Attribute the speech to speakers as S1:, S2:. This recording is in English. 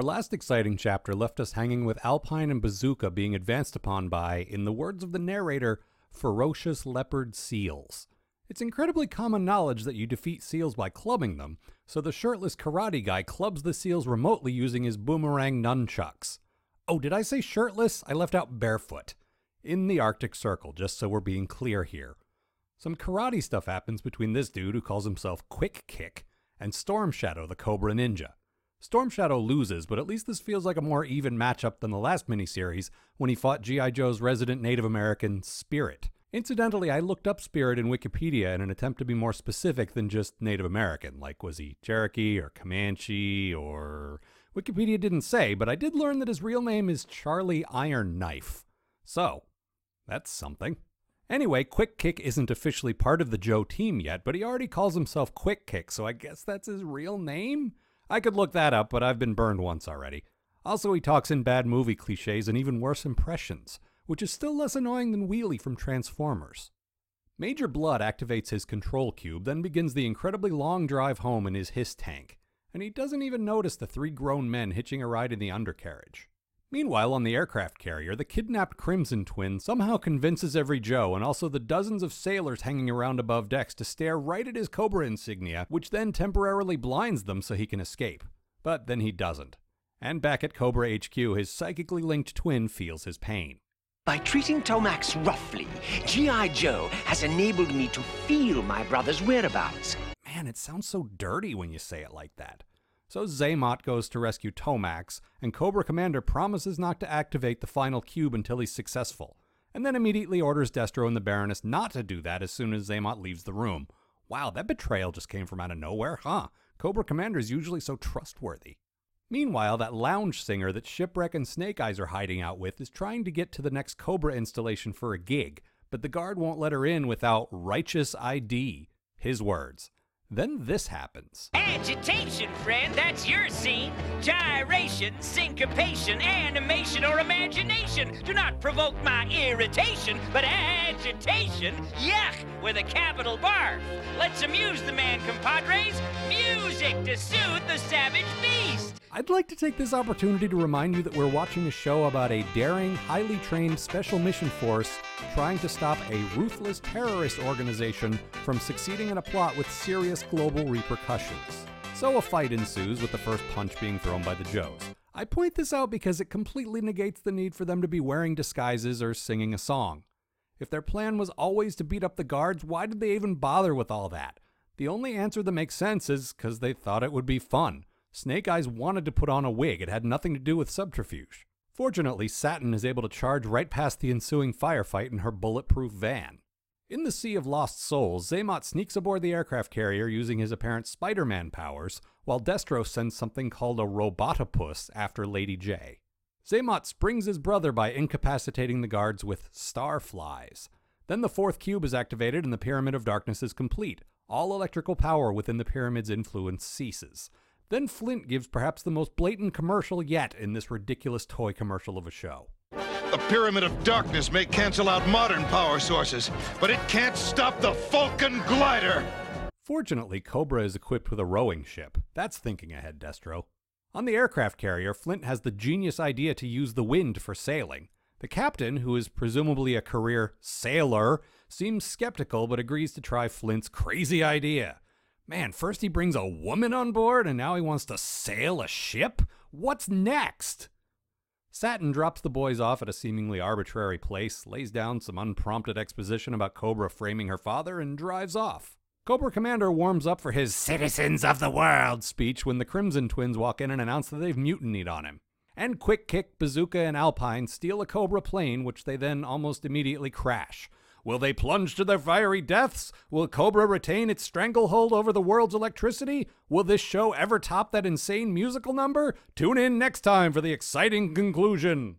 S1: Our last exciting chapter left us hanging with Alpine and Bazooka being advanced upon by, in the words of the narrator, ferocious leopard seals. It's incredibly common knowledge that you defeat seals by clubbing them, so the shirtless karate guy clubs the seals remotely using his boomerang nunchucks. Oh, did I say shirtless? I left out barefoot. In the Arctic Circle, just so we're being clear here. Some karate stuff happens between this dude who calls himself Quick Kick and Storm Shadow, the Cobra Ninja. Storm Shadow loses, but at least this feels like a more even matchup than the last miniseries when he fought G.I. Joe's resident Native American, Spirit. Incidentally, I looked up Spirit in Wikipedia in an attempt to be more specific than just Native American, like was he Cherokee or Comanche or. Wikipedia didn't say, but I did learn that his real name is Charlie Iron Knife. So, that's something. Anyway, Quick Kick isn't officially part of the Joe team yet, but he already calls himself Quick Kick, so I guess that's his real name? I could look that up, but I've been burned once already. Also, he talks in bad movie cliches and even worse impressions, which is still less annoying than Wheelie from Transformers. Major Bludd activates his control cube, then begins the incredibly long drive home in his HISS tank, and he doesn't even notice the three grown men hitching a ride in the undercarriage. Meanwhile, on the aircraft carrier, the kidnapped Crimson twin somehow convinces every Joe and also the dozens of sailors hanging around above decks to stare right at his Cobra insignia, which then temporarily blinds them so he can escape. But then he doesn't. And back at Cobra HQ, his psychically linked twin feels his pain.
S2: By treating Tomax roughly, G.I. Joe has enabled me to feel my brother's whereabouts.
S1: Man, it sounds so dirty when you say it like that. So Xamot goes to rescue Tomax, and Cobra Commander promises not to activate the final cube until he's successful, and then immediately orders Destro and the Baroness not to do that as soon as Xamot leaves the room. Wow, that betrayal just came from out of nowhere, huh? Cobra Commander is usually so trustworthy. Meanwhile, that lounge singer that Shipwreck and Snake Eyes are hiding out with is trying to get to the next Cobra installation for a gig, but the guard won't let her in without righteous ID. His words. Then this happens.
S3: Agitation, friend, that's your scene. Gyration, syncopation, animation, or imagination. Do not provoke my irritation, but agitation, yuck, with a capital barf. Let's amuse the man, compadres. To soothe the savage beast.
S1: I'd like to take this opportunity to remind you that we're watching a show about a daring, highly trained special mission force trying to stop a ruthless terrorist organization from succeeding in a plot with serious global repercussions. So a fight ensues with the first punch being thrown by the Joes. I point this out because it completely negates the need for them to be wearing disguises or singing a song. If their plan was always to beat up the guards, why did they even bother with all that? The only answer that makes sense is because they thought it would be fun. Snake Eyes wanted to put on a wig, it had nothing to do with subterfuge. Fortunately, Satin is able to charge right past the ensuing firefight in her bulletproof van. In the Sea of Lost Souls, Xamot sneaks aboard the aircraft carrier using his apparent Spider Man powers, while Destro sends something called a Robotopus after Lady Jaye. Xamot springs his brother by incapacitating the guards with starflies. Then the fourth cube is activated and the Pyramid of Darkness is complete. All electrical power within the pyramid's influence ceases. Then Flint gives perhaps the most blatant commercial yet in this ridiculous toy commercial of a show.
S4: The Pyramid of Darkness may cancel out modern power sources, but it can't stop the Falcon Glider!
S1: Fortunately, Cobra is equipped with a rowing ship. That's thinking ahead, Destro. On the aircraft carrier, Flint has the genius idea to use the wind for sailing. The captain, who is presumably a career sailor, seems skeptical but agrees to try Flint's crazy idea. Man, first he brings a woman on board, and now he wants to sail a ship? What's next? Satin drops the boys off at a seemingly arbitrary place, lays down some unprompted exposition about Cobra framing her father, and drives off. Cobra Commander warms up for his Citizens of the World speech when the Crimson Twins walk in and announce that they've mutinied on him. And Quick Kick, Bazooka, and Alpine steal a Cobra plane, which they then almost immediately crash. Will they plunge to their fiery deaths? Will Cobra retain its stranglehold over the world's electricity? Will this show ever top that insane musical number? Tune in next time for the exciting conclusion.